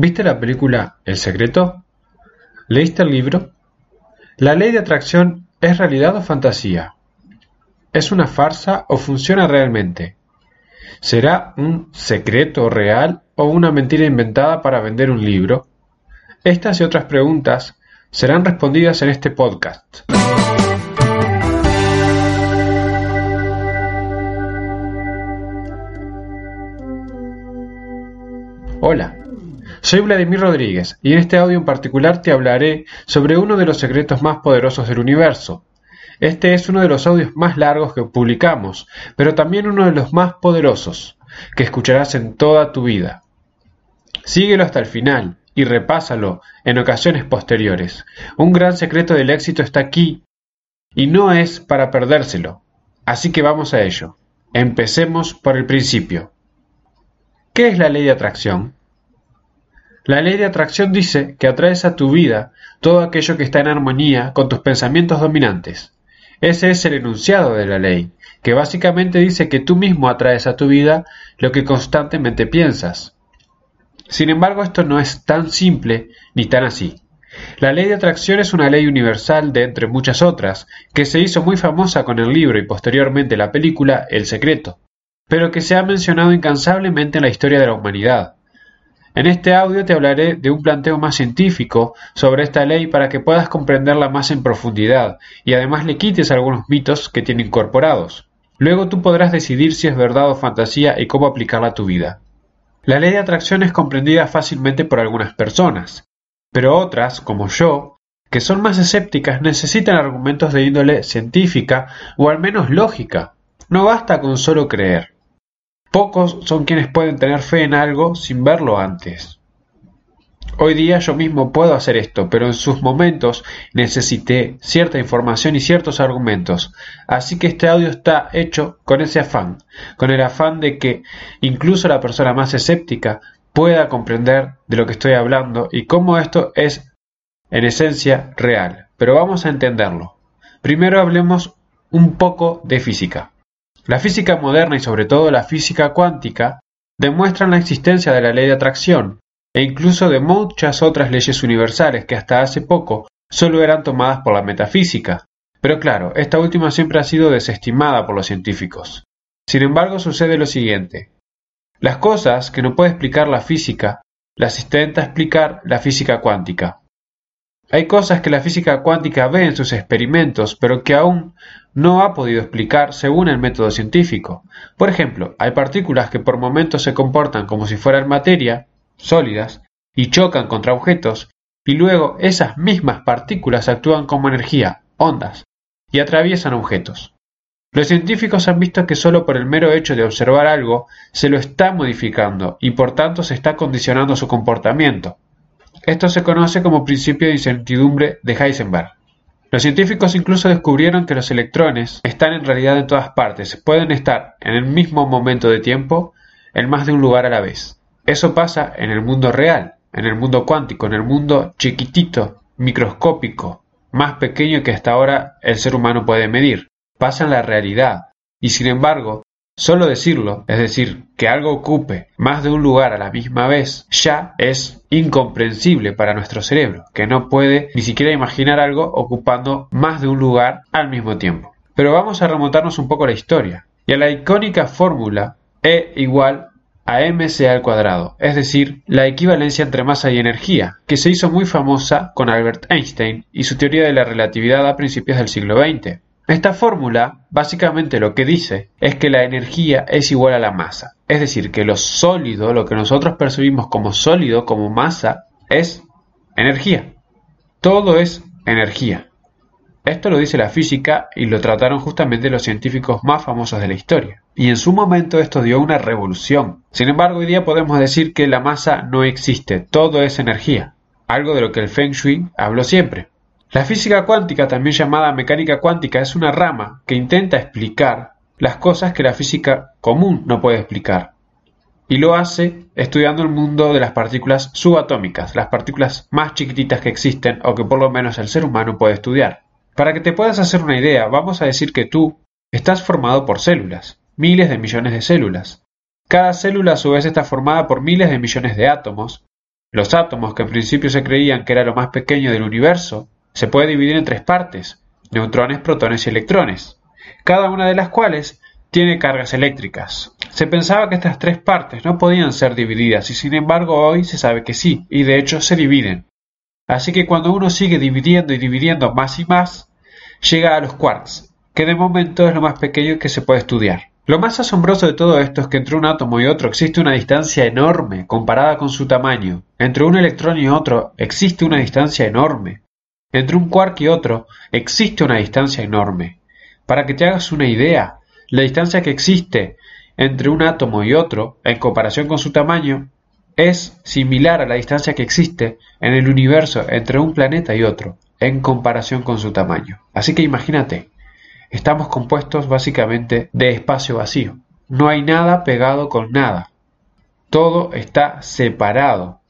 ¿Viste la película El secreto? ¿Leíste el libro? ¿La ley de atracción es realidad o fantasía? ¿Es una farsa o funciona realmente? ¿Será un secreto real o una mentira inventada para vender un libro? Estas y otras preguntas serán respondidas en este podcast. Hola, soy Vladimir Rodríguez y en este audio en particular te hablaré sobre uno de los secretos más poderosos del universo. Este es uno de los audios más largos que publicamos, pero también uno de los más poderosos que escucharás en toda tu vida. Síguelo hasta el final y repásalo en ocasiones posteriores. Un gran secreto del éxito está aquí y no es para perdérselo. Así que vamos a ello. Empecemos por el principio. ¿Qué es la ley de atracción? La ley de atracción dice que atraes a tu vida todo aquello que está en armonía con tus pensamientos dominantes. Ese es el enunciado de la ley, que básicamente dice que tú mismo atraes a tu vida lo que constantemente piensas. Sin embargo, esto no es tan simple ni tan así. La ley de atracción es una ley universal de entre muchas otras, que se hizo muy famosa con el libro y posteriormente la película El Secreto, pero que se ha mencionado incansablemente en la historia de la humanidad. En este audio te hablaré de un planteo más científico sobre esta ley para que puedas comprenderla más en profundidad y además le quites algunos mitos que tiene incorporados. Luego tú podrás decidir si es verdad o fantasía y cómo aplicarla a tu vida. La ley de atracción es comprendida fácilmente por algunas personas, pero otras, como yo, que son más escépticas, necesitan argumentos de índole científica o al menos lógica. No basta con solo creer. Pocos son quienes pueden tener fe en algo sin verlo antes. Hoy día yo mismo puedo hacer esto, pero en sus momentos necesité cierta información y ciertos argumentos. Así que este audio está hecho con ese afán, con el afán de que incluso la persona más escéptica pueda comprender de lo que estoy hablando y cómo esto es en esencia real. Pero vamos a entenderlo. Primero hablemos un poco de física. La física moderna y sobre todo la física cuántica demuestran la existencia de la ley de atracción e incluso de muchas otras leyes universales que hasta hace poco solo eran tomadas por la metafísica. Pero claro, esta última siempre ha sido desestimada por los científicos. Sin embargo, sucede lo siguiente. Las cosas que no puede explicar la física, las intenta explicar la física cuántica. Hay cosas que la física cuántica ve en sus experimentos, pero que aún no ha podido explicar según el método científico. Por ejemplo, hay partículas que por momentos se comportan como si fueran materia, sólidas, y chocan contra objetos, y luego esas mismas partículas actúan como energía, ondas, y atraviesan objetos. Los científicos han visto que solo por el mero hecho de observar algo se lo está modificando y por tanto se está condicionando su comportamiento. Esto se conoce como principio de incertidumbre de Heisenberg. Los científicos incluso descubrieron que los electrones están en realidad en todas partes, pueden estar en el mismo momento de tiempo en más de un lugar a la vez. Eso pasa en el mundo real, en el mundo cuántico, en el mundo chiquitito, microscópico, más pequeño que hasta ahora el ser humano puede medir. Pasa en la realidad. Y sin embargo, Solo decirlo, es decir, que algo ocupe más de un lugar a la misma vez, ya es incomprensible para nuestro cerebro, que no puede ni siquiera imaginar algo ocupando más de un lugar al mismo tiempo. Pero vamos a remontarnos un poco a la historia y a la icónica fórmula E igual a mc al cuadrado, es decir, la equivalencia entre masa y energía, que se hizo muy famosa con Albert Einstein y su teoría de la relatividad a principios del siglo XX. Esta fórmula básicamente lo que dice es que la energía es igual a la masa. Es decir, que lo sólido, lo que nosotros percibimos como sólido, como masa, es energía. Todo es energía. Esto lo dice la física y lo trataron justamente los científicos más famosos de la historia. Y en su momento esto dio una revolución. Sin embargo, hoy día podemos decir que la masa no existe, todo es energía. Algo de lo que el Feng Shui habló siempre. La física cuántica, también llamada mecánica cuántica, es una rama que intenta explicar las cosas que la física común no puede explicar. Y lo hace estudiando el mundo de las partículas subatómicas, las partículas más chiquititas que existen o que por lo menos el ser humano puede estudiar. Para que te puedas hacer una idea, vamos a decir que tú estás formado por células, miles de millones de células. Cada célula a su vez está formada por miles de millones de átomos, Los átomos, que en principio se creían que era lo más pequeño del universo, se puede dividir en tres partes, neutrones, protones y electrones, cada una de las cuales tiene cargas eléctricas. Se pensaba que estas tres partes no podían ser divididas y sin embargo hoy se sabe que sí, y de hecho se dividen. Así que cuando uno sigue dividiendo y dividiendo más y más, llega a los quarks, que de momento es lo más pequeño que se puede estudiar. Lo más asombroso de todo esto es que entre un átomo y otro existe una distancia enorme comparada con su tamaño. Entre un electrón y otro existe una distancia enorme. Entre un quark y otro existe una distancia enorme. Para que te hagas una idea, la distancia que existe entre un átomo y otro, en comparación con su tamaño, es similar a la distancia que existe en el universo entre un planeta y otro, en comparación con su tamaño. Así que imagínate, estamos compuestos básicamente de espacio vacío. No hay nada pegado con nada. Todo está separado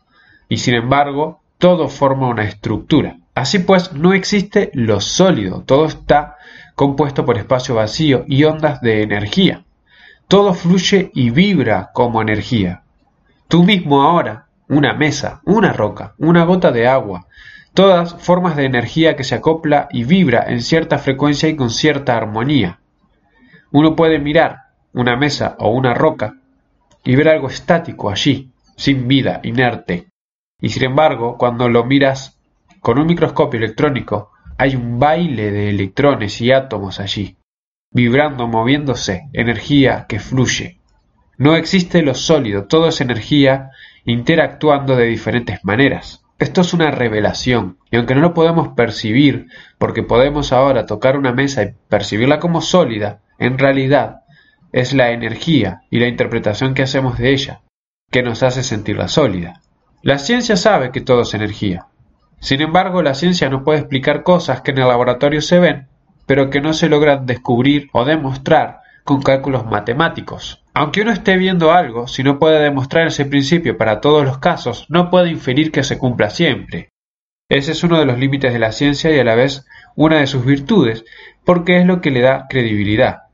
y sin embargo todo forma una estructura. Así pues, no existe lo sólido, todo está compuesto por espacio vacío y ondas de energía. Todo fluye y vibra como energía. Tú mismo ahora, una mesa, una roca, una gota de agua, todas formas de energía que se acopla y vibra en cierta frecuencia y con cierta armonía. Uno puede mirar una mesa o una roca y ver algo estático allí, sin vida, inerte. Y sin embargo, cuando lo miras con un microscopio electrónico, hay un baile de electrones y átomos allí, vibrando, moviéndose, energía que fluye. No existe lo sólido, todo es energía interactuando de diferentes maneras. Esto es una revelación, y aunque no lo podemos percibir, porque podemos ahora tocar una mesa y percibirla como sólida, en realidad es la energía y la interpretación que hacemos de ella que nos hace sentirla sólida. La ciencia sabe que todo es energía, sin embargo, la ciencia no puede explicar cosas que en el laboratorio se ven, pero que no se logran descubrir o demostrar con cálculos matemáticos. Aunque uno esté viendo algo, si no puede demostrar ese principio para todos los casos, no puede inferir que se cumpla siempre. Ese es uno de los límites de la ciencia y a la vez una de sus virtudes, porque es lo que le da credibilidad.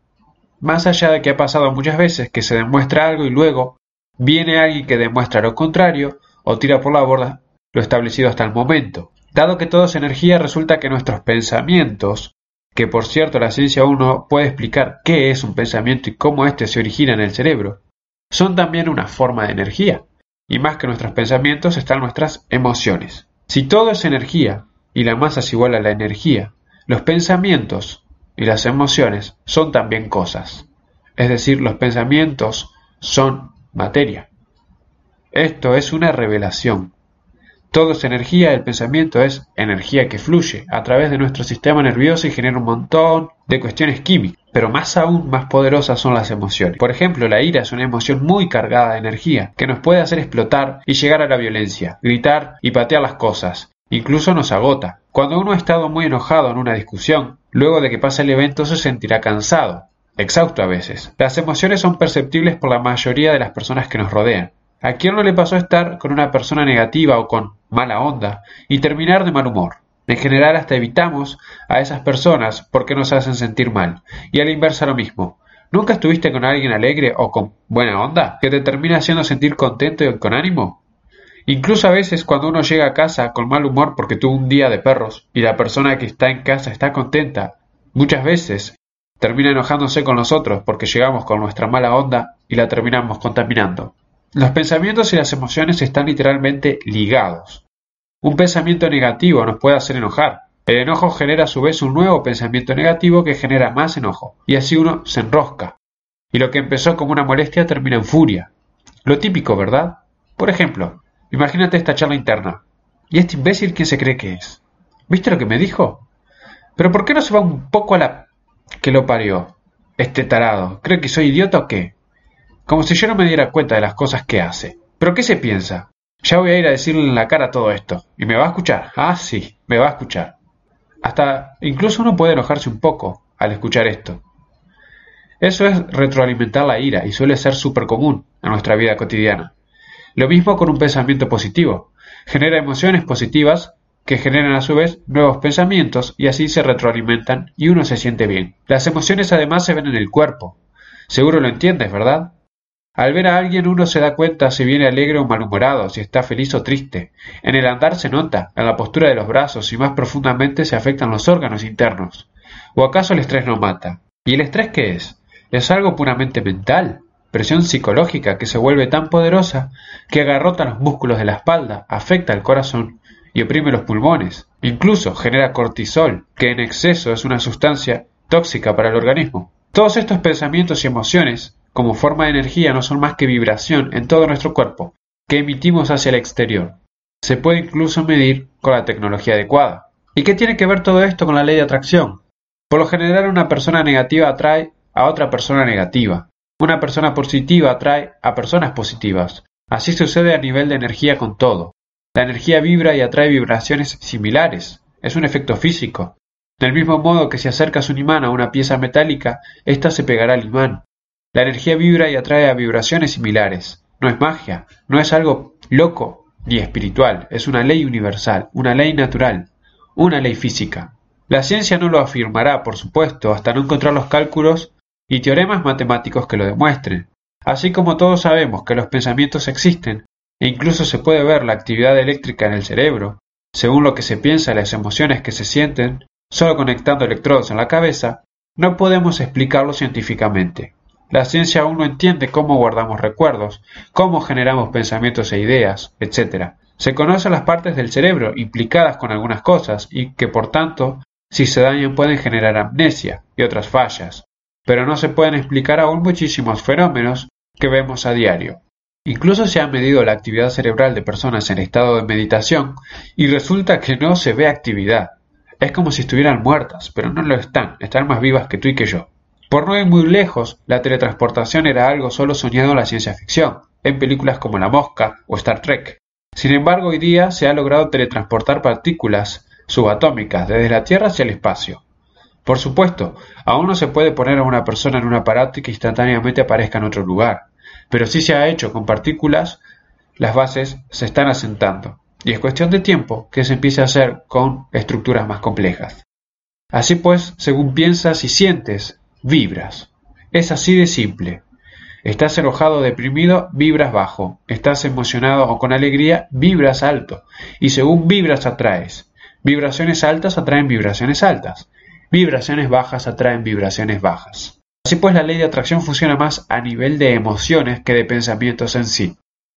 Más allá de que ha pasado muchas veces que se demuestra algo y luego viene alguien que demuestra lo contrario o tira por la borda lo establecido hasta el momento. Dado que todo es energía, resulta que nuestros pensamientos, que por cierto la ciencia aún no puede explicar qué es un pensamiento y cómo éste se origina en el cerebro, son también una forma de energía. Y más que nuestros pensamientos están nuestras emociones. Si todo es energía y la masa es igual a la energía, los pensamientos y las emociones son también cosas. Es decir, los pensamientos son materia. Esto es una revelación. Todo es energía, el pensamiento es energía que fluye a través de nuestro sistema nervioso y genera un montón de cuestiones químicas. Pero más aún más poderosas son las emociones. Por ejemplo, la ira es una emoción muy cargada de energía que nos puede hacer explotar y llegar a la violencia, gritar y patear las cosas. Incluso nos agota. Cuando uno ha estado muy enojado en una discusión, luego de que pase el evento se sentirá cansado, exhausto a veces. Las emociones son perceptibles por la mayoría de las personas que nos rodean. ¿A quién no le pasó estar con una persona negativa o con mala onda y terminar de mal humor? En general hasta evitamos a esas personas porque nos hacen sentir mal. Y a la inversa lo mismo. ¿Nunca estuviste con alguien alegre o con buena onda que te termina haciendo sentir contento y con ánimo? Incluso a veces cuando uno llega a casa con mal humor porque tuvo un día de perros y la persona que está en casa está contenta, muchas veces termina enojándose con nosotros porque llegamos con nuestra mala onda y la terminamos contaminando. Los pensamientos y las emociones están literalmente ligados. Un pensamiento negativo nos puede hacer enojar. El enojo genera a su vez un nuevo pensamiento negativo que genera más enojo, y así uno se enrosca. Y lo que empezó como una molestia termina en furia. Lo típico, ¿verdad? Por ejemplo, imagínate esta charla interna. ¿Y este imbécil quién se cree que es? ¿Viste lo que me dijo? Pero ¿por qué no se va un poco a la... que lo parió? Este tarado. ¿Cree que soy idiota o qué? Como si yo no me diera cuenta de las cosas que hace. ¿Pero qué se piensa? Ya voy a ir a decirle en la cara todo esto. ¿Y me va a escuchar? Ah, sí, me va a escuchar. Hasta incluso uno puede enojarse un poco al escuchar esto. Eso es retroalimentar la ira y suele ser súper común en nuestra vida cotidiana. Lo mismo con un pensamiento positivo. Genera emociones positivas que generan a su vez nuevos pensamientos y así se retroalimentan y uno se siente bien. Las emociones además se ven en el cuerpo. Seguro lo entiendes, ¿verdad? Al ver a alguien uno se da cuenta si viene alegre o malhumorado, si está feliz o triste. En el andar se nota, en la postura de los brazos y más profundamente se afectan los órganos internos. ¿O acaso el estrés no mata? ¿Y el estrés qué es? Es algo puramente mental, presión psicológica que se vuelve tan poderosa que agarrota los músculos de la espalda, afecta el corazón y oprime los pulmones. Incluso genera cortisol, que en exceso es una sustancia tóxica para el organismo. Todos estos pensamientos y emociones como forma de energía no son más que vibración en todo nuestro cuerpo, que emitimos hacia el exterior. Se puede incluso medir con la tecnología adecuada. ¿Y qué tiene que ver todo esto con la ley de atracción? Por lo general una persona negativa atrae a otra persona negativa. Una persona positiva atrae a personas positivas. Así sucede a nivel de energía con todo. La energía vibra y atrae vibraciones similares. Es un efecto físico. Del mismo modo que si acercas un imán a una pieza metálica, ésta se pegará al imán. La energía vibra y atrae a vibraciones similares. No es magia, no es algo loco ni espiritual, es una ley universal, una ley natural, una ley física. La ciencia no lo afirmará, por supuesto, hasta no encontrar los cálculos y teoremas matemáticos que lo demuestren. Así como todos sabemos que los pensamientos existen, e incluso se puede ver la actividad eléctrica en el cerebro, según lo que se piensa las emociones que se sienten, solo conectando electrodos en la cabeza, no podemos explicarlo científicamente. La ciencia aún no entiende cómo guardamos recuerdos, cómo generamos pensamientos e ideas, etc. Se conocen las partes del cerebro implicadas con algunas cosas y que por tanto, si se dañan pueden generar amnesia y otras fallas, pero no se pueden explicar aún muchísimos fenómenos que vemos a diario. Incluso se ha medido la actividad cerebral de personas en estado de meditación y resulta que no se ve actividad. Es como si estuvieran muertas, pero no lo están, están más vivas que tú y que yo. Por no ir muy lejos, la teletransportación era algo solo soñado en la ciencia ficción, en películas como La Mosca o Star Trek. Sin embargo, hoy día se ha logrado teletransportar partículas subatómicas desde la Tierra hacia el espacio. Por supuesto, aún no se puede poner a una persona en un aparato y que instantáneamente aparezca en otro lugar, pero sí se ha hecho con partículas, las bases se están asentando, y es cuestión de tiempo que se empiece a hacer con estructuras más complejas. Así pues, según piensas y sientes, vibras. Es así de simple. Estás enojado o deprimido, vibras bajo. Estás emocionado o con alegría, vibras alto. Y según vibras atraes. Vibraciones altas atraen vibraciones altas. Vibraciones bajas atraen vibraciones bajas. Así pues, la ley de atracción funciona más a nivel de emociones que de pensamientos en sí.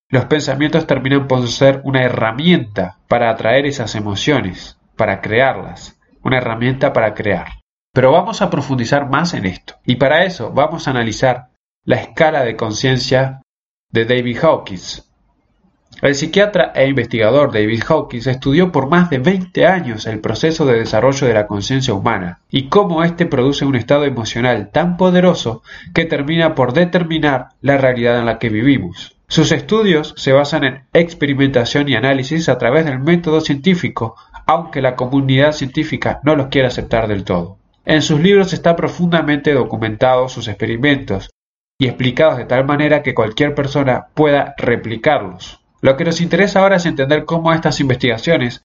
Los pensamientos terminan por ser una herramienta para atraer esas emociones, para crearlas, una herramienta para crear. Pero vamos a profundizar más en esto. Y para eso vamos a analizar la escala de conciencia de David Hawkins. El psiquiatra e investigador David Hawkins estudió por más de 20 años el proceso de desarrollo de la conciencia humana y cómo éste produce un estado emocional tan poderoso que termina por determinar la realidad en la que vivimos. Sus estudios se basan en experimentación y análisis a través del método científico, aunque la comunidad científica no los quiere aceptar del todo. En sus libros está profundamente documentado sus experimentos y explicados de tal manera que cualquier persona pueda replicarlos. Lo que nos interesa ahora es entender cómo estas investigaciones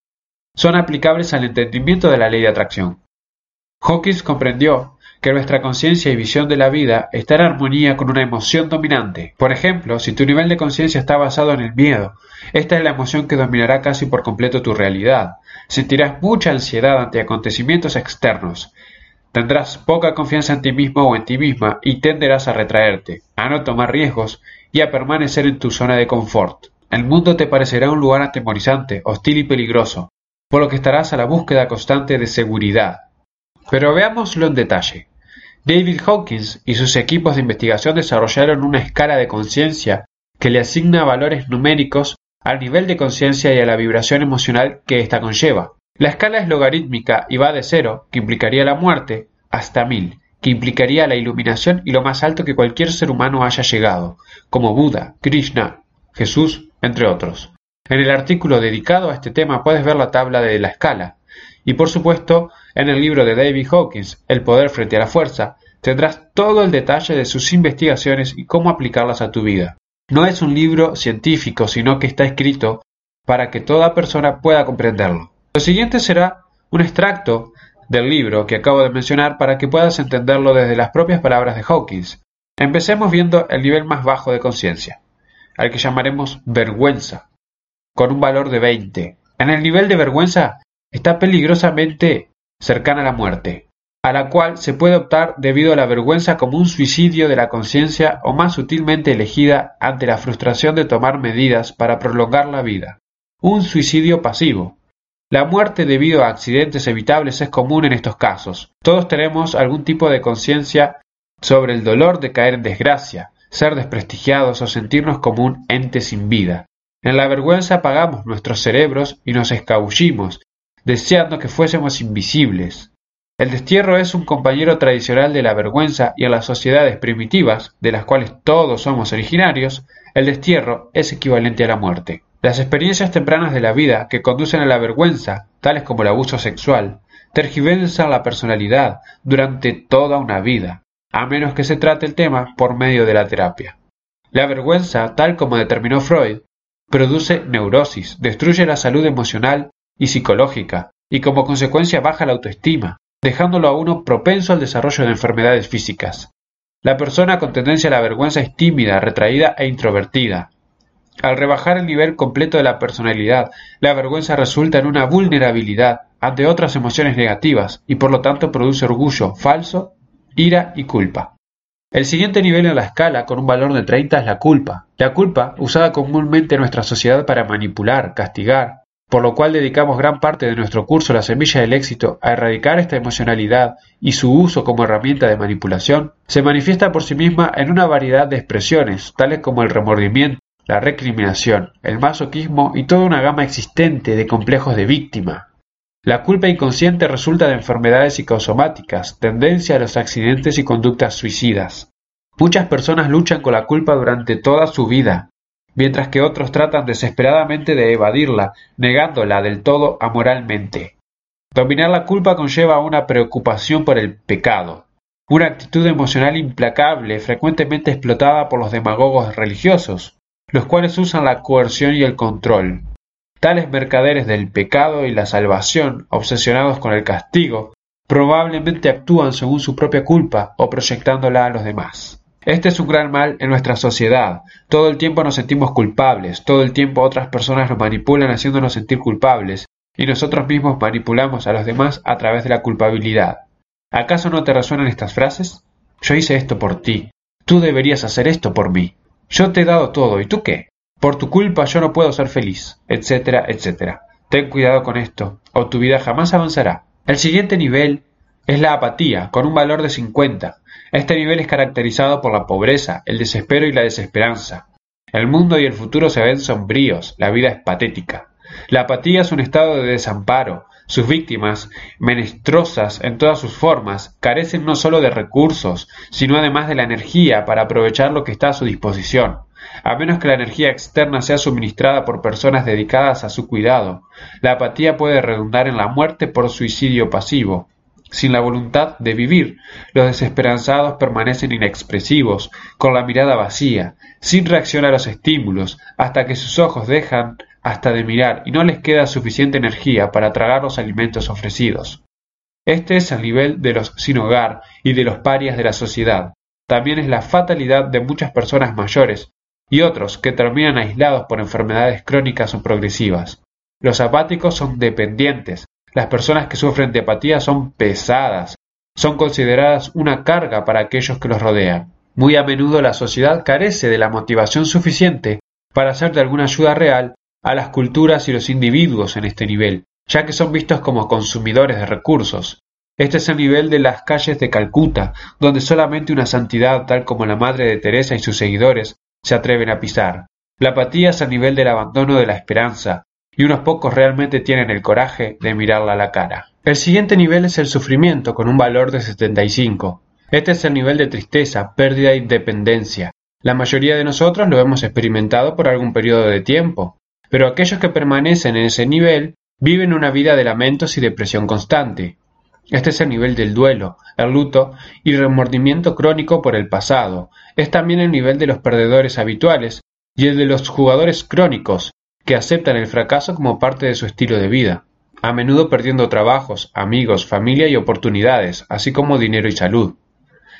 son aplicables al entendimiento de la ley de atracción. Hawkins comprendió que nuestra conciencia y visión de la vida está en armonía con una emoción dominante. Por ejemplo, si tu nivel de conciencia está basado en el miedo, esta es la emoción que dominará casi por completo tu realidad. Sentirás mucha ansiedad ante acontecimientos externos Tendrás poca confianza en ti mismo o en ti misma y tenderás a retraerte, a no tomar riesgos y a permanecer en tu zona de confort. El mundo te parecerá un lugar atemorizante, hostil y peligroso, por lo que estarás a la búsqueda constante de seguridad. Pero veámoslo en detalle. David Hawkins y sus equipos de investigación desarrollaron una escala de conciencia que le asigna valores numéricos al nivel de conciencia y a la vibración emocional que ésta conlleva. La escala es logarítmica y va de cero, que implicaría la muerte, hasta mil, que implicaría la iluminación y lo más alto que cualquier ser humano haya llegado, como Buda, Krishna, Jesús, entre otros. En el artículo dedicado a este tema puedes ver la tabla de la escala. Y por supuesto, en el libro de David Hawkins, El poder frente a la fuerza, tendrás todo el detalle de sus investigaciones y cómo aplicarlas a tu vida. No es un libro científico, sino que está escrito para que toda persona pueda comprenderlo. Lo siguiente será un extracto del libro que acabo de mencionar para que puedas entenderlo desde las propias palabras de Hawkins. Empecemos viendo el nivel más bajo de conciencia, al que llamaremos vergüenza, con un valor de 20. En el nivel de vergüenza está peligrosamente cercana a la muerte, a la cual se puede optar debido a la vergüenza como un suicidio de la conciencia o más sutilmente elegida ante la frustración de tomar medidas para prolongar la vida. Un suicidio pasivo. La muerte debido a accidentes evitables es común en estos casos. Todos tenemos algún tipo de conciencia sobre el dolor de caer en desgracia, ser desprestigiados o sentirnos como un ente sin vida. En la vergüenza apagamos nuestros cerebros y nos escabullimos, deseando que fuésemos invisibles. El destierro es un compañero tradicional de la vergüenza y en las sociedades primitivas, de las cuales todos somos originarios, el destierro es equivalente a la muerte. Las experiencias tempranas de la vida que conducen a la vergüenza, tales como el abuso sexual, tergiversan la personalidad durante toda una vida, a menos que se trate el tema por medio de la terapia. La vergüenza, tal como determinó Freud, produce neurosis, destruye la salud emocional y psicológica, y como consecuencia baja la autoestima, dejándolo a uno propenso al desarrollo de enfermedades físicas. La persona con tendencia a la vergüenza es tímida, retraída e introvertida. Al rebajar el nivel completo de la personalidad, la vergüenza resulta en una vulnerabilidad ante otras emociones negativas y por lo tanto produce orgullo falso, ira y culpa. El siguiente nivel en la escala, con un valor de 30, es la culpa. La culpa, usada comúnmente en nuestra sociedad para manipular, castigar, por lo cual dedicamos gran parte de nuestro curso La semilla del éxito a erradicar esta emocionalidad y su uso como herramienta de manipulación, se manifiesta por sí misma en una variedad de expresiones, tales como el remordimiento, la recriminación, el masoquismo y toda una gama existente de complejos de víctima. La culpa inconsciente resulta de enfermedades psicosomáticas, tendencia a los accidentes y conductas suicidas. Muchas personas luchan con la culpa durante toda su vida, mientras que otros tratan desesperadamente de evadirla, negándola del todo amoralmente. Dominar la culpa conlleva una preocupación por el pecado, una actitud emocional implacable frecuentemente explotada por los demagogos religiosos, los cuales usan la coerción y el control. Tales mercaderes del pecado y la salvación, obsesionados con el castigo, probablemente actúan según su propia culpa o proyectándola a los demás. Este es un gran mal en nuestra sociedad. Todo el tiempo nos sentimos culpables, todo el tiempo otras personas nos manipulan haciéndonos sentir culpables, y nosotros mismos manipulamos a los demás a través de la culpabilidad. ¿Acaso no te resuenan estas frases? Yo hice esto por ti. Tú deberías hacer esto por mí. Yo te he dado todo, ¿y tú qué? Por tu culpa yo no puedo ser feliz, etcétera, etcétera. Ten cuidado con esto, o tu vida jamás avanzará. El siguiente nivel es la apatía, con un valor de 50. Este nivel es caracterizado por la pobreza, el desespero y la desesperanza. El mundo y el futuro se ven sombríos, la vida es patética. La apatía es un estado de desamparo. Sus víctimas, menestrosas en todas sus formas, carecen no solo de recursos, sino además de la energía para aprovechar lo que está a su disposición. A menos que la energía externa sea suministrada por personas dedicadas a su cuidado, la apatía puede redundar en la muerte por suicidio pasivo sin la voluntad de vivir. Los desesperanzados permanecen inexpresivos, con la mirada vacía, sin reacción a los estímulos, hasta que sus ojos dejan hasta de mirar y no les queda suficiente energía para tragar los alimentos ofrecidos. Este es el nivel de los sin hogar y de los parias de la sociedad. También es la fatalidad de muchas personas mayores y otros que terminan aislados por enfermedades crónicas o progresivas. Los apáticos son dependientes, las personas que sufren de apatía son pesadas, son consideradas una carga para aquellos que los rodean. Muy a menudo la sociedad carece de la motivación suficiente para hacer de alguna ayuda real a las culturas y los individuos en este nivel, ya que son vistos como consumidores de recursos. Este es el nivel de las calles de Calcuta, donde solamente una santidad tal como la Madre de Teresa y sus seguidores se atreven a pisar. La apatía es el nivel del abandono de la esperanza, y unos pocos realmente tienen el coraje de mirarla a la cara. El siguiente nivel es el sufrimiento, con un valor de 75. Este es el nivel de tristeza, pérdida e independencia. La mayoría de nosotros lo hemos experimentado por algún periodo de tiempo, pero aquellos que permanecen en ese nivel viven una vida de lamentos y depresión constante. Este es el nivel del duelo, el luto y remordimiento crónico por el pasado. Es también el nivel de los perdedores habituales y el de los jugadores crónicos, que aceptan el fracaso como parte de su estilo de vida, a menudo perdiendo trabajos, amigos, familia y oportunidades, así como dinero y salud.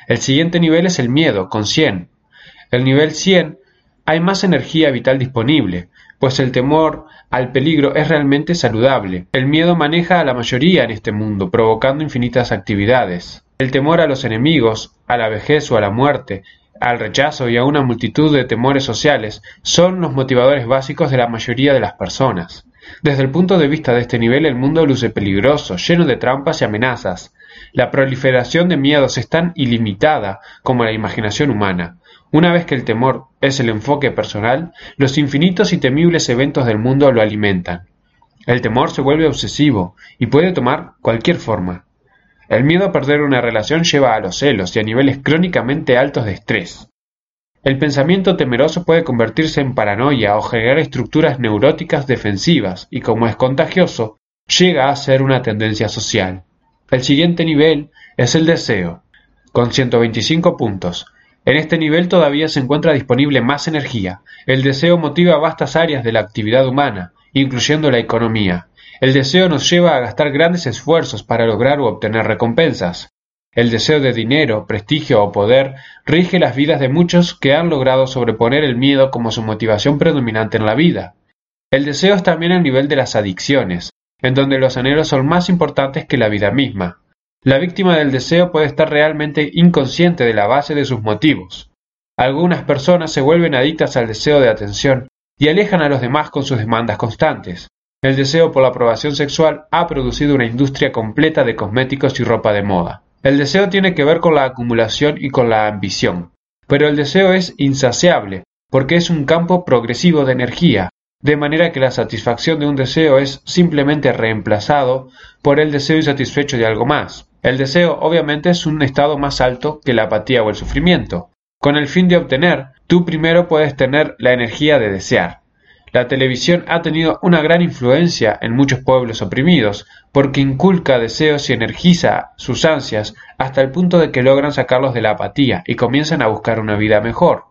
El siguiente nivel es el miedo, con 100. El nivel 100 hay más energía vital disponible, pues el temor al peligro es realmente saludable. El miedo maneja a la mayoría en este mundo, provocando infinitas actividades. El temor a los enemigos, a la vejez o a la muerte, al rechazo y a una multitud de temores sociales son los motivadores básicos de la mayoría de las personas. Desde el punto de vista de este nivel el mundo luce peligroso, lleno de trampas y amenazas. La proliferación de miedos es tan ilimitada como la imaginación humana. Una vez que el temor es el enfoque personal, los infinitos y temibles eventos del mundo lo alimentan. El temor se vuelve obsesivo y puede tomar cualquier forma. El miedo a perder una relación lleva a los celos y a niveles crónicamente altos de estrés. El pensamiento temeroso puede convertirse en paranoia o generar estructuras neuróticas defensivas y como es contagioso, llega a ser una tendencia social. El siguiente nivel es el deseo, con 125 puntos, en este nivel todavía se encuentra disponible más energía. El deseo motiva vastas áreas de la actividad humana, incluyendo la economía. El deseo nos lleva a gastar grandes esfuerzos para lograr o obtener recompensas. El deseo de dinero, prestigio o poder rige las vidas de muchos que han logrado sobreponer el miedo como su motivación predominante en la vida. El deseo es también el nivel de las adicciones, en donde los anhelos son más importantes que la vida misma. La víctima del deseo puede estar realmente inconsciente de la base de sus motivos. Algunas personas se vuelven adictas al deseo de atención y alejan a los demás con sus demandas constantes. El deseo por la aprobación sexual ha producido una industria completa de cosméticos y ropa de moda. El deseo tiene que ver con la acumulación y con la ambición. Pero el deseo es insaciable, porque es un campo progresivo de energía, de manera que la satisfacción de un deseo es simplemente reemplazado por el deseo insatisfecho de algo más. El deseo obviamente es un estado más alto que la apatía o el sufrimiento. Con el fin de obtener, tú primero puedes tener la energía de desear. La televisión ha tenido una gran influencia en muchos pueblos oprimidos, porque inculca deseos y energiza sus ansias hasta el punto de que logran sacarlos de la apatía y comienzan a buscar una vida mejor.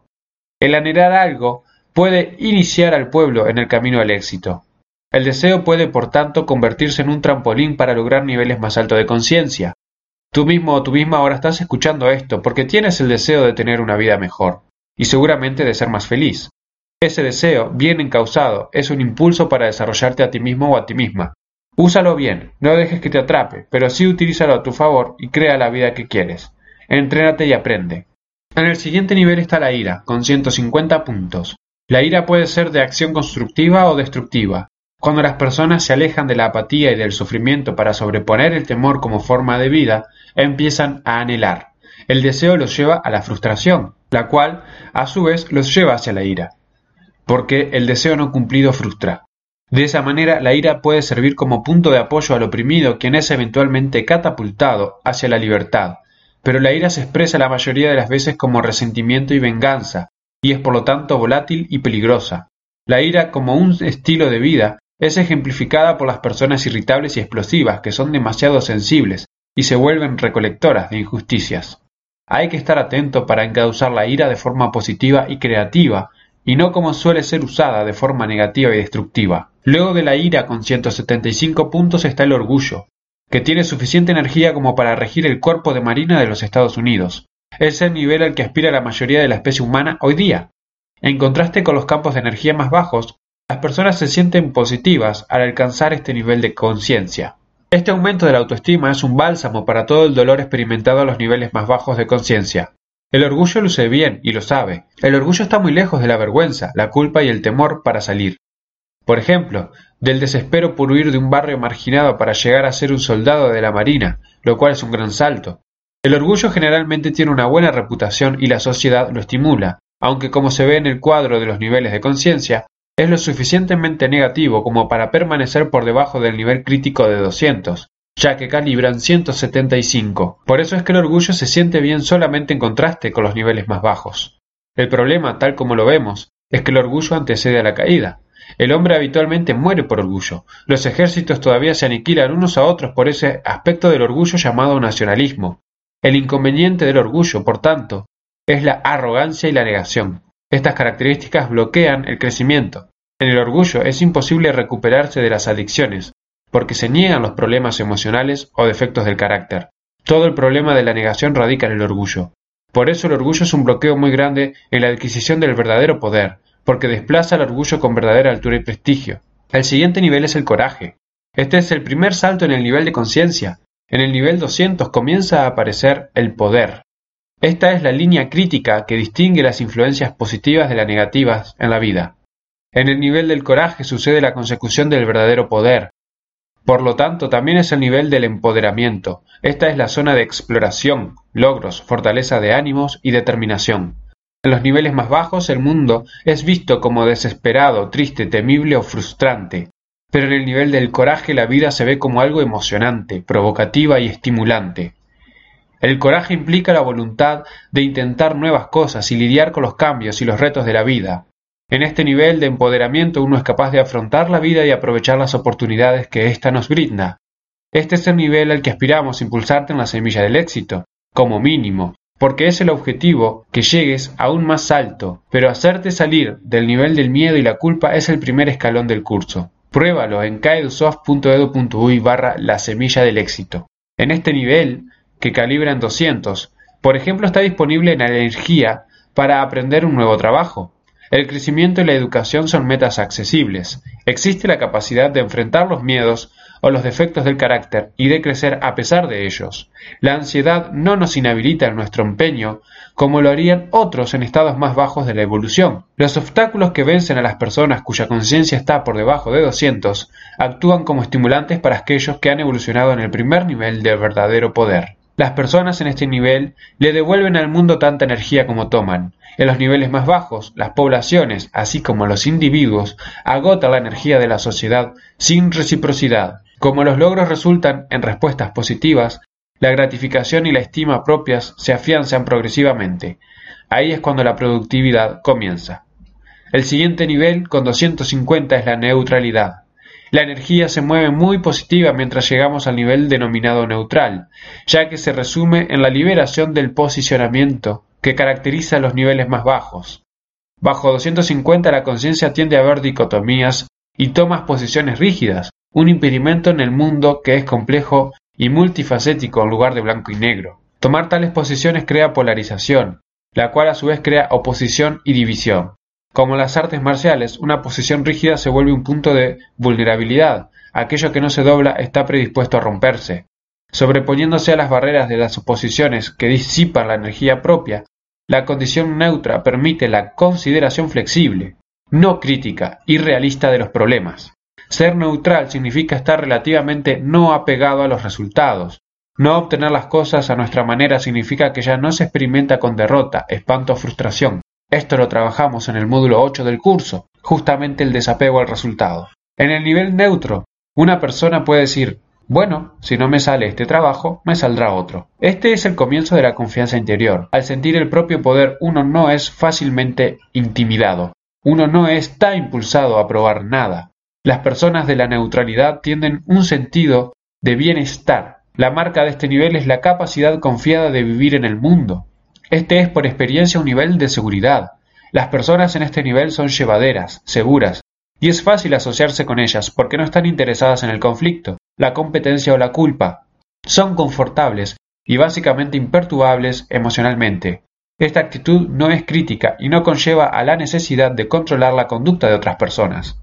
El anhelar algo puede iniciar al pueblo en el camino al éxito. El deseo puede, por tanto, convertirse en un trampolín para lograr niveles más altos de conciencia. Tú mismo o tú misma ahora estás escuchando esto porque tienes el deseo de tener una vida mejor y seguramente de ser más feliz. Ese deseo, bien encausado, es un impulso para desarrollarte a ti mismo o a ti misma. Úsalo bien, no dejes que te atrape, pero sí utilízalo a tu favor y crea la vida que quieres. Entrénate y aprende. En el siguiente nivel está la ira, con 150 puntos. La ira puede ser de acción constructiva o destructiva. Cuando las personas se alejan de la apatía y del sufrimiento para sobreponer el temor como forma de vida, empiezan a anhelar. El deseo los lleva a la frustración, la cual, a su vez, los lleva hacia la ira, porque el deseo no cumplido frustra. De esa manera, la ira puede servir como punto de apoyo al oprimido, quien es eventualmente catapultado hacia la libertad. Pero la ira se expresa la mayoría de las veces como resentimiento y venganza, y es por lo tanto volátil y peligrosa. La ira como un estilo de vida es ejemplificada por las personas irritables y explosivas que son demasiado sensibles y se vuelven recolectoras de injusticias. Hay que estar atento para encauzar la ira de forma positiva y creativa, y no como suele ser usada de forma negativa y destructiva. Luego de la ira con 175 puntos está el orgullo, que tiene suficiente energía como para regir el cuerpo de marina de los Estados Unidos. Es el nivel al que aspira la mayoría de la especie humana hoy día. En contraste con los campos de energía más bajos, las personas se sienten positivas al alcanzar este nivel de conciencia. Este aumento de la autoestima es un bálsamo para todo el dolor experimentado a los niveles más bajos de conciencia. El orgullo luce bien y lo sabe. El orgullo está muy lejos de la vergüenza, la culpa y el temor para salir. Por ejemplo, del desespero por huir de un barrio marginado para llegar a ser un soldado de la Marina, lo cual es un gran salto. El orgullo generalmente tiene una buena reputación y la sociedad lo estimula, aunque como se ve en el cuadro de los niveles de conciencia, es lo suficientemente negativo como para permanecer por debajo del nivel crítico de 200, ya que calibran 175. Por eso es que el orgullo se siente bien solamente en contraste con los niveles más bajos. El problema, tal como lo vemos, es que el orgullo antecede a la caída. El hombre habitualmente muere por orgullo. Los ejércitos todavía se aniquilan unos a otros por ese aspecto del orgullo llamado nacionalismo, el inconveniente del orgullo, por tanto, es la arrogancia y la negación. Estas características bloquean el crecimiento. En el orgullo es imposible recuperarse de las adicciones, porque se niegan los problemas emocionales o defectos del carácter. Todo el problema de la negación radica en el orgullo. Por eso el orgullo es un bloqueo muy grande en la adquisición del verdadero poder, porque desplaza el orgullo con verdadera altura y prestigio. El siguiente nivel es el coraje. Este es el primer salto en el nivel de conciencia. En el nivel 200 comienza a aparecer el poder. Esta es la línea crítica que distingue las influencias positivas de las negativas en la vida. En el nivel del coraje sucede la consecución del verdadero poder. Por lo tanto, también es el nivel del empoderamiento. Esta es la zona de exploración, logros, fortaleza de ánimos y determinación. En los niveles más bajos el mundo es visto como desesperado, triste, temible o frustrante. Pero en el nivel del coraje la vida se ve como algo emocionante, provocativa y estimulante. El coraje implica la voluntad de intentar nuevas cosas y lidiar con los cambios y los retos de la vida. En este nivel de empoderamiento uno es capaz de afrontar la vida y aprovechar las oportunidades que ésta nos brinda. Este es el nivel al que aspiramos impulsarte en la semilla del éxito, como mínimo, porque es el objetivo que llegues aún más alto, pero hacerte salir del nivel del miedo y la culpa es el primer escalón del curso. Pruébalo en kaedusoft.edu.uy barra la semilla del éxito. En este nivel, que calibra en 200, por ejemplo está disponible la energía para aprender un nuevo trabajo, el crecimiento y la educación son metas accesibles. Existe la capacidad de enfrentar los miedos o los defectos del carácter y de crecer a pesar de ellos. La ansiedad no nos inhabilita en nuestro empeño como lo harían otros en estados más bajos de la evolución. Los obstáculos que vencen a las personas cuya conciencia está por debajo de 200 actúan como estimulantes para aquellos que han evolucionado en el primer nivel del verdadero poder. Las personas en este nivel le devuelven al mundo tanta energía como toman. En los niveles más bajos, las poblaciones, así como los individuos, agotan la energía de la sociedad sin reciprocidad. Como los logros resultan en respuestas positivas, la gratificación y la estima propias se afianzan progresivamente. Ahí es cuando la productividad comienza. El siguiente nivel, con 250, es la neutralidad. La energía se mueve muy positiva mientras llegamos al nivel denominado neutral, ya que se resume en la liberación del posicionamiento que caracteriza los niveles más bajos. Bajo 250 la conciencia tiende a ver dicotomías y tomas posiciones rígidas, un impedimento en el mundo que es complejo y multifacético en lugar de blanco y negro. Tomar tales posiciones crea polarización, la cual a su vez crea oposición y división. Como las artes marciales, una posición rígida se vuelve un punto de vulnerabilidad. Aquello que no se dobla está predispuesto a romperse. Sobreponiéndose a las barreras de las oposiciones que disipan la energía propia, la condición neutra permite la consideración flexible, no crítica y realista de los problemas. Ser neutral significa estar relativamente no apegado a los resultados. No obtener las cosas a nuestra manera significa que ya no se experimenta con derrota, espanto o frustración. Esto lo trabajamos en el módulo 8 del curso, justamente el desapego al resultado. En el nivel neutro, una persona puede decir, bueno, si no me sale este trabajo, me saldrá otro. Este es el comienzo de la confianza interior. Al sentir el propio poder, uno no es fácilmente intimidado. Uno no está impulsado a probar nada. Las personas de la neutralidad tienen un sentido de bienestar. La marca de este nivel es la capacidad confiada de vivir en el mundo. Este es por experiencia un nivel de seguridad. Las personas en este nivel son llevaderas, seguras, y es fácil asociarse con ellas porque no están interesadas en el conflicto, la competencia o la culpa. Son confortables y básicamente imperturbables emocionalmente. Esta actitud no es crítica y no conlleva a la necesidad de controlar la conducta de otras personas.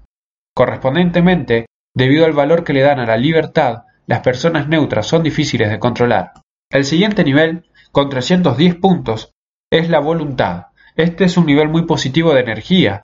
Correspondientemente, debido al valor que le dan a la libertad, las personas neutras son difíciles de controlar. El siguiente nivel con 310 puntos, es la voluntad. Este es un nivel muy positivo de energía.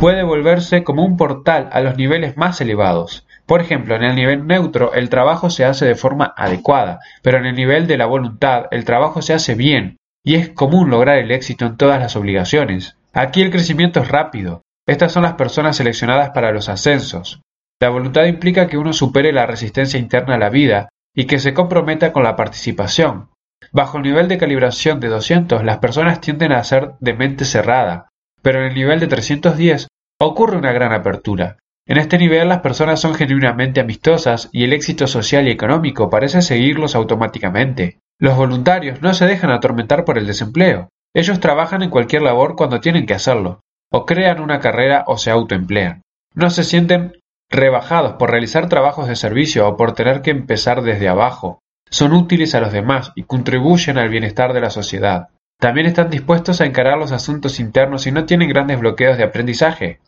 Puede volverse como un portal a los niveles más elevados. Por ejemplo, en el nivel neutro el trabajo se hace de forma adecuada, pero en el nivel de la voluntad el trabajo se hace bien, y es común lograr el éxito en todas las obligaciones. Aquí el crecimiento es rápido. Estas son las personas seleccionadas para los ascensos. La voluntad implica que uno supere la resistencia interna a la vida y que se comprometa con la participación. Bajo el nivel de calibración de 200 las personas tienden a ser de mente cerrada, pero en el nivel de 310 ocurre una gran apertura. En este nivel las personas son genuinamente amistosas y el éxito social y económico parece seguirlos automáticamente. Los voluntarios no se dejan atormentar por el desempleo. Ellos trabajan en cualquier labor cuando tienen que hacerlo, o crean una carrera o se autoemplean. No se sienten rebajados por realizar trabajos de servicio o por tener que empezar desde abajo son útiles a los demás y contribuyen al bienestar de la sociedad. También están dispuestos a encarar los asuntos internos y no tienen grandes bloqueos de aprendizaje.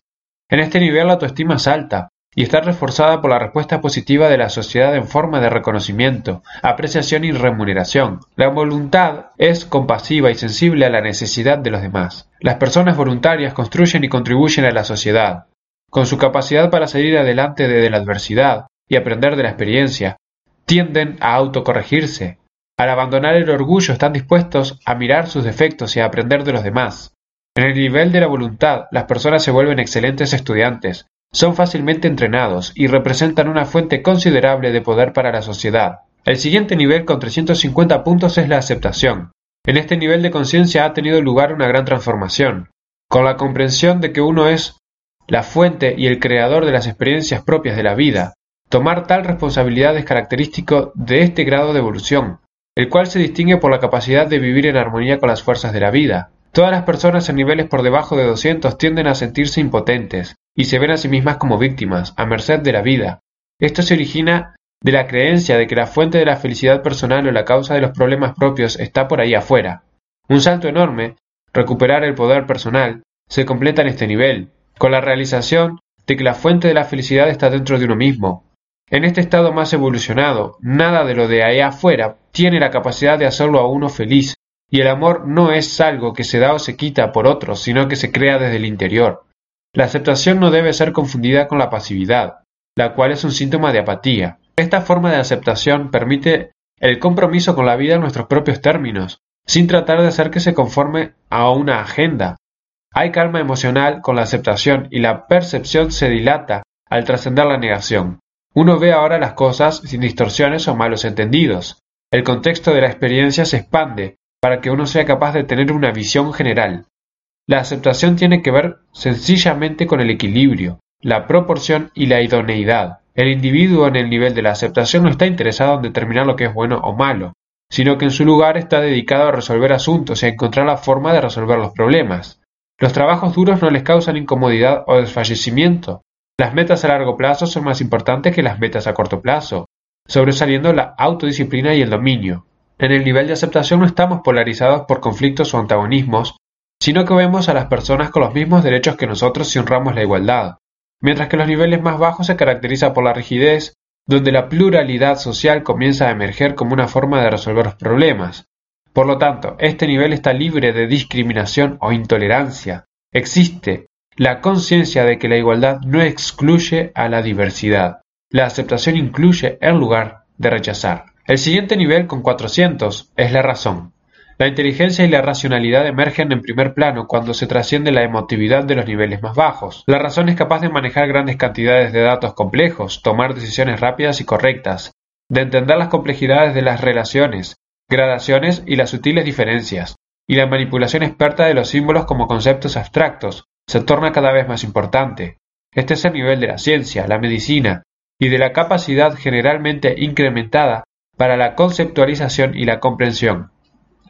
En este nivel la autoestima es alta, y está reforzada por la respuesta positiva de la sociedad en forma de reconocimiento, apreciación y remuneración. La voluntad es compasiva y sensible a la necesidad de los demás. Las personas voluntarias construyen y contribuyen a la sociedad. Con su capacidad para salir adelante desde la adversidad y aprender de la experiencia, tienden a autocorregirse. Al abandonar el orgullo están dispuestos a mirar sus defectos y a aprender de los demás. En el nivel de la voluntad, las personas se vuelven excelentes estudiantes, son fácilmente entrenados y representan una fuente considerable de poder para la sociedad. El siguiente nivel con 350 puntos es la aceptación. En este nivel de conciencia ha tenido lugar una gran transformación, con la comprensión de que uno es la fuente y el creador de las experiencias propias de la vida. Tomar tal responsabilidad es característico de este grado de evolución, el cual se distingue por la capacidad de vivir en armonía con las fuerzas de la vida. Todas las personas en niveles por debajo de 200 tienden a sentirse impotentes, y se ven a sí mismas como víctimas, a merced de la vida. Esto se origina de la creencia de que la fuente de la felicidad personal o la causa de los problemas propios está por ahí afuera. Un salto enorme, recuperar el poder personal, se completa en este nivel, con la realización de que la fuente de la felicidad está dentro de uno mismo. En este estado más evolucionado, nada de lo de ahí afuera tiene la capacidad de hacerlo a uno feliz, y el amor no es algo que se da o se quita por otros, sino que se crea desde el interior. La aceptación no debe ser confundida con la pasividad, la cual es un síntoma de apatía. Esta forma de aceptación permite el compromiso con la vida en nuestros propios términos, sin tratar de hacer que se conforme a una agenda. Hay calma emocional con la aceptación y la percepción se dilata al trascender la negación. Uno ve ahora las cosas sin distorsiones o malos entendidos. El contexto de la experiencia se expande para que uno sea capaz de tener una visión general. La aceptación tiene que ver sencillamente con el equilibrio, la proporción y la idoneidad. El individuo en el nivel de la aceptación no está interesado en determinar lo que es bueno o malo, sino que en su lugar está dedicado a resolver asuntos y a encontrar la forma de resolver los problemas. Los trabajos duros no les causan incomodidad o desfallecimiento. Las metas a largo plazo son más importantes que las metas a corto plazo, sobresaliendo la autodisciplina y el dominio. En el nivel de aceptación no estamos polarizados por conflictos o antagonismos, sino que vemos a las personas con los mismos derechos que nosotros si honramos la igualdad, mientras que los niveles más bajos se caracteriza por la rigidez, donde la pluralidad social comienza a emerger como una forma de resolver los problemas. Por lo tanto, este nivel está libre de discriminación o intolerancia. Existe la conciencia de que la igualdad no excluye a la diversidad. La aceptación incluye en lugar de rechazar. El siguiente nivel con 400 es la razón. La inteligencia y la racionalidad emergen en primer plano cuando se trasciende la emotividad de los niveles más bajos. La razón es capaz de manejar grandes cantidades de datos complejos, tomar decisiones rápidas y correctas, de entender las complejidades de las relaciones, gradaciones y las sutiles diferencias, y la manipulación experta de los símbolos como conceptos abstractos se torna cada vez más importante. Este es el nivel de la ciencia, la medicina, y de la capacidad generalmente incrementada para la conceptualización y la comprensión.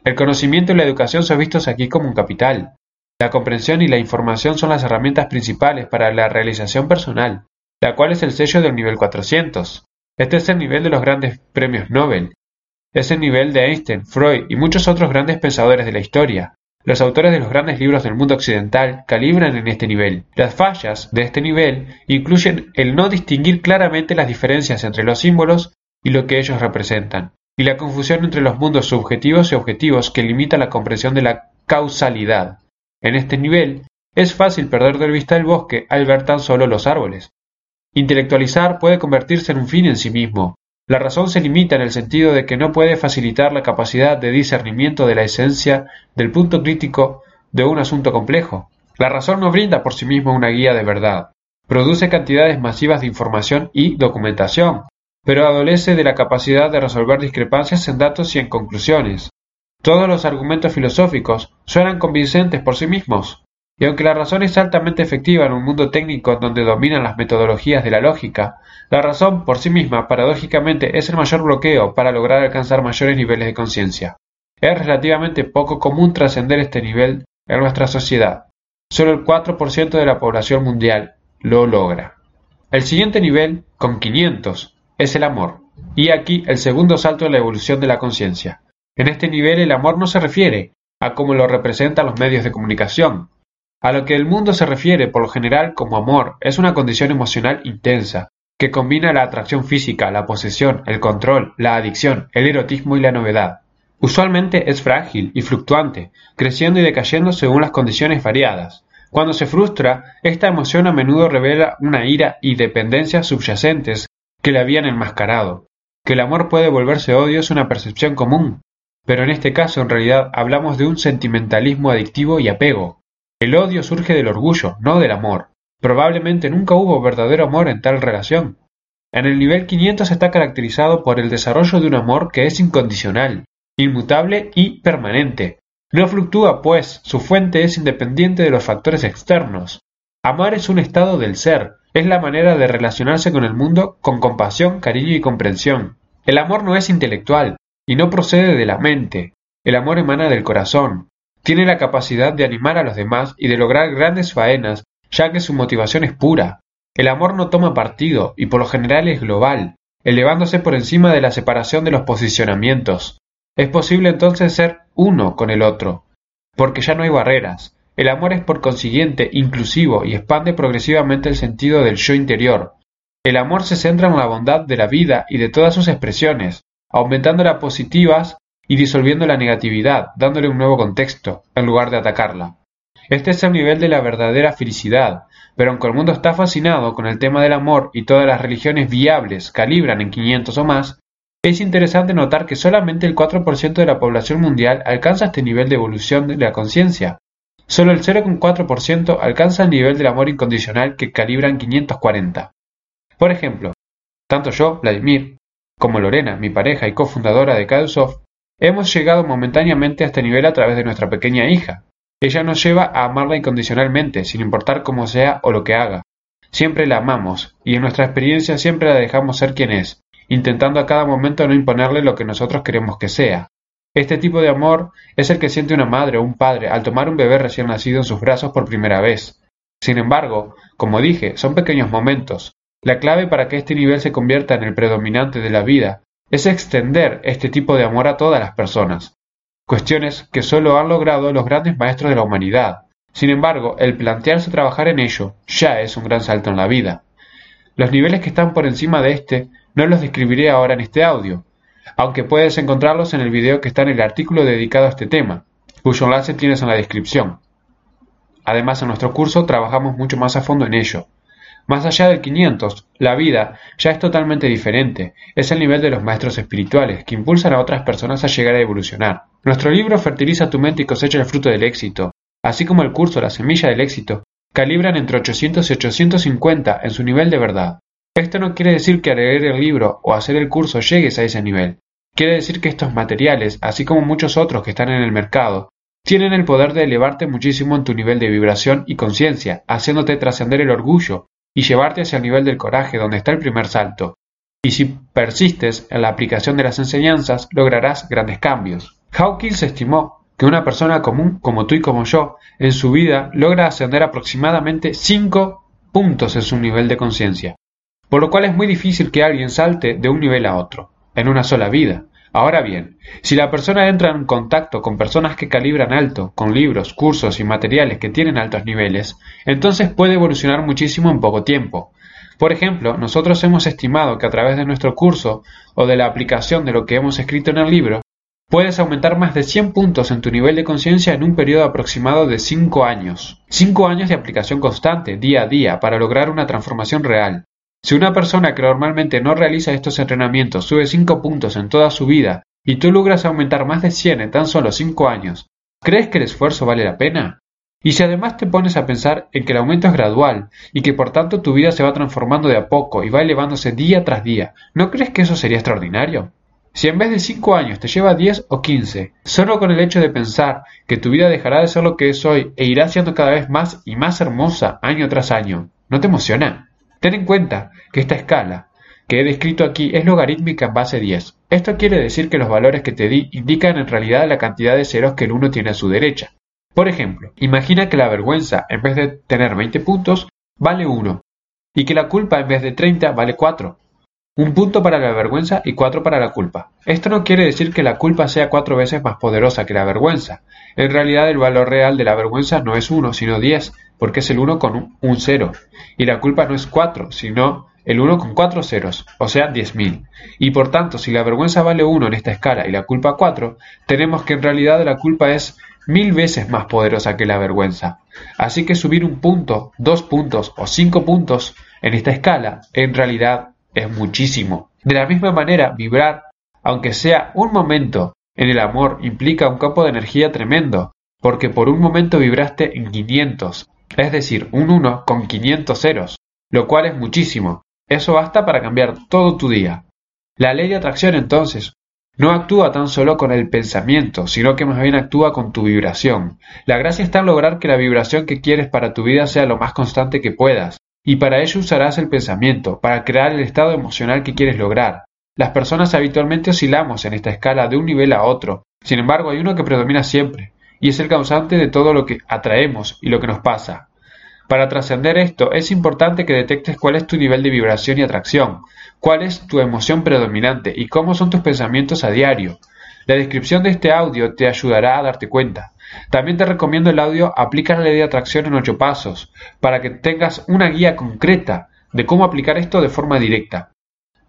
El conocimiento y la educación son vistos aquí como un capital. La comprensión y la información son las herramientas principales para la realización personal, la cual es el sello del nivel 400. Este es el nivel de los grandes premios Nobel. Es el nivel de Einstein, Freud y muchos otros grandes pensadores de la historia. Los autores de los grandes libros del mundo occidental calibran en este nivel. Las fallas de este nivel incluyen el no distinguir claramente las diferencias entre los símbolos y lo que ellos representan y la confusión entre los mundos subjetivos y objetivos que limita la comprensión de la causalidad. En este nivel, es fácil perder de vista el bosque al ver tan solo los árboles. Intelectualizar puede convertirse en un fin en sí mismo. La razón se limita en el sentido de que no puede facilitar la capacidad de discernimiento de la esencia del punto crítico de un asunto complejo. La razón no brinda por sí misma una guía de verdad. Produce cantidades masivas de información y documentación, pero adolece de la capacidad de resolver discrepancias en datos y en conclusiones. Todos los argumentos filosóficos suenan convincentes por sí mismos, y aunque la razón es altamente efectiva en un mundo técnico donde dominan las metodologías de la lógica, la razón por sí misma paradójicamente es el mayor bloqueo para lograr alcanzar mayores niveles de conciencia. Es relativamente poco común trascender este nivel en nuestra sociedad. Solo el 4% de la población mundial lo logra. El siguiente nivel, con 500, es el amor. Y aquí el segundo salto de la evolución de la conciencia. En este nivel el amor no se refiere a como lo representan los medios de comunicación. A lo que el mundo se refiere por lo general como amor es una condición emocional intensa, que combina la atracción física, la posesión, el control, la adicción, el erotismo y la novedad. Usualmente es frágil y fluctuante, creciendo y decayendo según las condiciones variadas. Cuando se frustra, esta emoción a menudo revela una ira y dependencia subyacentes que le habían enmascarado. Que el amor puede volverse odio es una percepción común, pero en este caso en realidad hablamos de un sentimentalismo adictivo y apego. El odio surge del orgullo, no del amor. Probablemente nunca hubo verdadero amor en tal relación. En el nivel 500 está caracterizado por el desarrollo de un amor que es incondicional, inmutable y permanente. No fluctúa, pues, su fuente es independiente de los factores externos. Amar es un estado del ser, es la manera de relacionarse con el mundo con compasión, cariño y comprensión. El amor no es intelectual, y no procede de la mente. El amor emana del corazón. Tiene la capacidad de animar a los demás y de lograr grandes faenas ya que su motivación es pura. El amor no toma partido y por lo general es global, elevándose por encima de la separación de los posicionamientos. Es posible entonces ser uno con el otro, porque ya no hay barreras. El amor es por consiguiente inclusivo y expande progresivamente el sentido del yo interior. El amor se centra en la bondad de la vida y de todas sus expresiones, aumentando las positivas y disolviendo la negatividad, dándole un nuevo contexto, en lugar de atacarla. Este es el nivel de la verdadera felicidad, pero aunque el mundo está fascinado con el tema del amor y todas las religiones viables calibran en 500 o más, es interesante notar que solamente el 4% de la población mundial alcanza este nivel de evolución de la conciencia. Solo el 0,4% alcanza el nivel del amor incondicional que calibran 540. Por ejemplo, tanto yo, Vladimir, como Lorena, mi pareja y cofundadora de Cadusoft, hemos llegado momentáneamente a este nivel a través de nuestra pequeña hija, ella nos lleva a amarla incondicionalmente, sin importar cómo sea o lo que haga. Siempre la amamos, y en nuestra experiencia siempre la dejamos ser quien es, intentando a cada momento no imponerle lo que nosotros queremos que sea. Este tipo de amor es el que siente una madre o un padre al tomar un bebé recién nacido en sus brazos por primera vez. Sin embargo, como dije, son pequeños momentos. La clave para que este nivel se convierta en el predominante de la vida es extender este tipo de amor a todas las personas cuestiones que solo han logrado los grandes maestros de la humanidad. Sin embargo, el plantearse trabajar en ello ya es un gran salto en la vida. Los niveles que están por encima de este no los describiré ahora en este audio, aunque puedes encontrarlos en el video que está en el artículo dedicado a este tema, cuyo enlace tienes en la descripción. Además, en nuestro curso trabajamos mucho más a fondo en ello. Más allá del 500, la vida ya es totalmente diferente, es el nivel de los maestros espirituales que impulsan a otras personas a llegar a evolucionar. Nuestro libro Fertiliza tu mente y cosecha el fruto del éxito, así como el curso La semilla del éxito, calibran entre 800 y 850 en su nivel de verdad. Esto no quiere decir que al leer el libro o hacer el curso llegues a ese nivel. Quiere decir que estos materiales, así como muchos otros que están en el mercado, tienen el poder de elevarte muchísimo en tu nivel de vibración y conciencia, haciéndote trascender el orgullo, y llevarte hacia el nivel del coraje donde está el primer salto. Y si persistes en la aplicación de las enseñanzas, lograrás grandes cambios. Hawkins estimó que una persona común como tú y como yo, en su vida logra ascender aproximadamente 5 puntos en su nivel de conciencia, por lo cual es muy difícil que alguien salte de un nivel a otro, en una sola vida. Ahora bien, si la persona entra en contacto con personas que calibran alto, con libros, cursos y materiales que tienen altos niveles, entonces puede evolucionar muchísimo en poco tiempo. Por ejemplo, nosotros hemos estimado que a través de nuestro curso o de la aplicación de lo que hemos escrito en el libro, puedes aumentar más de 100 puntos en tu nivel de conciencia en un periodo aproximado de 5 años. 5 años de aplicación constante, día a día, para lograr una transformación real. Si una persona que normalmente no realiza estos entrenamientos sube 5 puntos en toda su vida y tú logras aumentar más de 100 en tan solo 5 años, ¿crees que el esfuerzo vale la pena? Y si además te pones a pensar en que el aumento es gradual y que por tanto tu vida se va transformando de a poco y va elevándose día tras día, ¿no crees que eso sería extraordinario? Si en vez de 5 años te lleva 10 o 15, solo con el hecho de pensar que tu vida dejará de ser lo que es hoy e irá siendo cada vez más y más hermosa año tras año, ¿no te emociona? Ten en cuenta que esta escala que he descrito aquí es logarítmica en base 10. Esto quiere decir que los valores que te di indican en realidad la cantidad de ceros que el 1 tiene a su derecha. Por ejemplo, imagina que la vergüenza en vez de tener 20 puntos vale 1 y que la culpa en vez de 30 vale 4. Un punto para la vergüenza y cuatro para la culpa. Esto no quiere decir que la culpa sea cuatro veces más poderosa que la vergüenza. En realidad el valor real de la vergüenza no es uno, sino diez, porque es el uno con un cero. Y la culpa no es cuatro, sino el uno con cuatro ceros, o sea, diez mil. Y por tanto, si la vergüenza vale uno en esta escala y la culpa cuatro, tenemos que en realidad la culpa es mil veces más poderosa que la vergüenza. Así que subir un punto, dos puntos o cinco puntos en esta escala en realidad es muchísimo. De la misma manera, vibrar, aunque sea un momento, en el amor implica un campo de energía tremendo, porque por un momento vibraste en 500, es decir, un 1 con 500 ceros, lo cual es muchísimo. Eso basta para cambiar todo tu día. La ley de atracción entonces no actúa tan solo con el pensamiento, sino que más bien actúa con tu vibración. La gracia está en lograr que la vibración que quieres para tu vida sea lo más constante que puedas, y para ello usarás el pensamiento, para crear el estado emocional que quieres lograr. Las personas habitualmente oscilamos en esta escala de un nivel a otro, sin embargo hay uno que predomina siempre, y es el causante de todo lo que atraemos y lo que nos pasa. Para trascender esto es importante que detectes cuál es tu nivel de vibración y atracción, cuál es tu emoción predominante y cómo son tus pensamientos a diario. La descripción de este audio te ayudará a darte cuenta. También te recomiendo el audio Aplica la ley de atracción en ocho pasos, para que tengas una guía concreta de cómo aplicar esto de forma directa.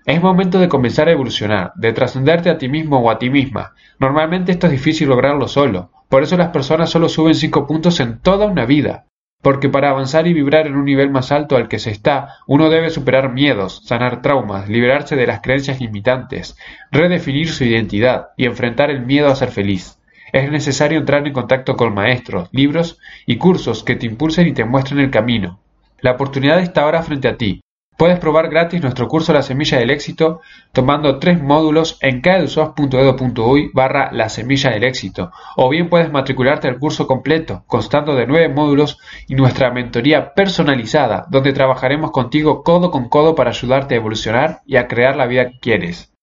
Es momento de comenzar a evolucionar, de trascenderte a ti mismo o a ti misma. Normalmente esto es difícil lograrlo solo, por eso las personas solo suben cinco puntos en toda una vida. Porque para avanzar y vibrar en un nivel más alto al que se está, uno debe superar miedos, sanar traumas, liberarse de las creencias limitantes, redefinir su identidad y enfrentar el miedo a ser feliz es necesario entrar en contacto con maestros, libros y cursos que te impulsen y te muestren el camino. La oportunidad está ahora frente a ti. Puedes probar gratis nuestro curso La Semilla del Éxito tomando tres módulos en caedusoft.edu.uy barra La Semilla del Éxito o bien puedes matricularte al curso completo constando de nueve módulos y nuestra mentoría personalizada donde trabajaremos contigo codo con codo para ayudarte a evolucionar y a crear la vida que quieres.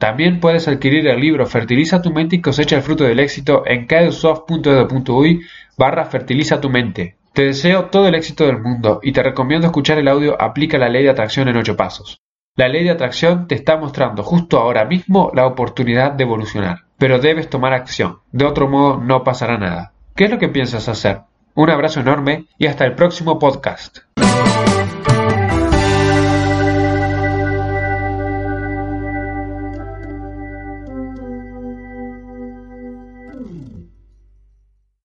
También puedes adquirir el libro Fertiliza tu mente y cosecha el fruto del éxito en caedusoft.edu.uy barra fertiliza tu mente. Te deseo todo el éxito del mundo y te recomiendo escuchar el audio Aplica la ley de atracción en 8 pasos. La ley de atracción te está mostrando justo ahora mismo la oportunidad de evolucionar, pero debes tomar acción, de otro modo no pasará nada. ¿Qué es lo que piensas hacer? Un abrazo enorme y hasta el próximo podcast.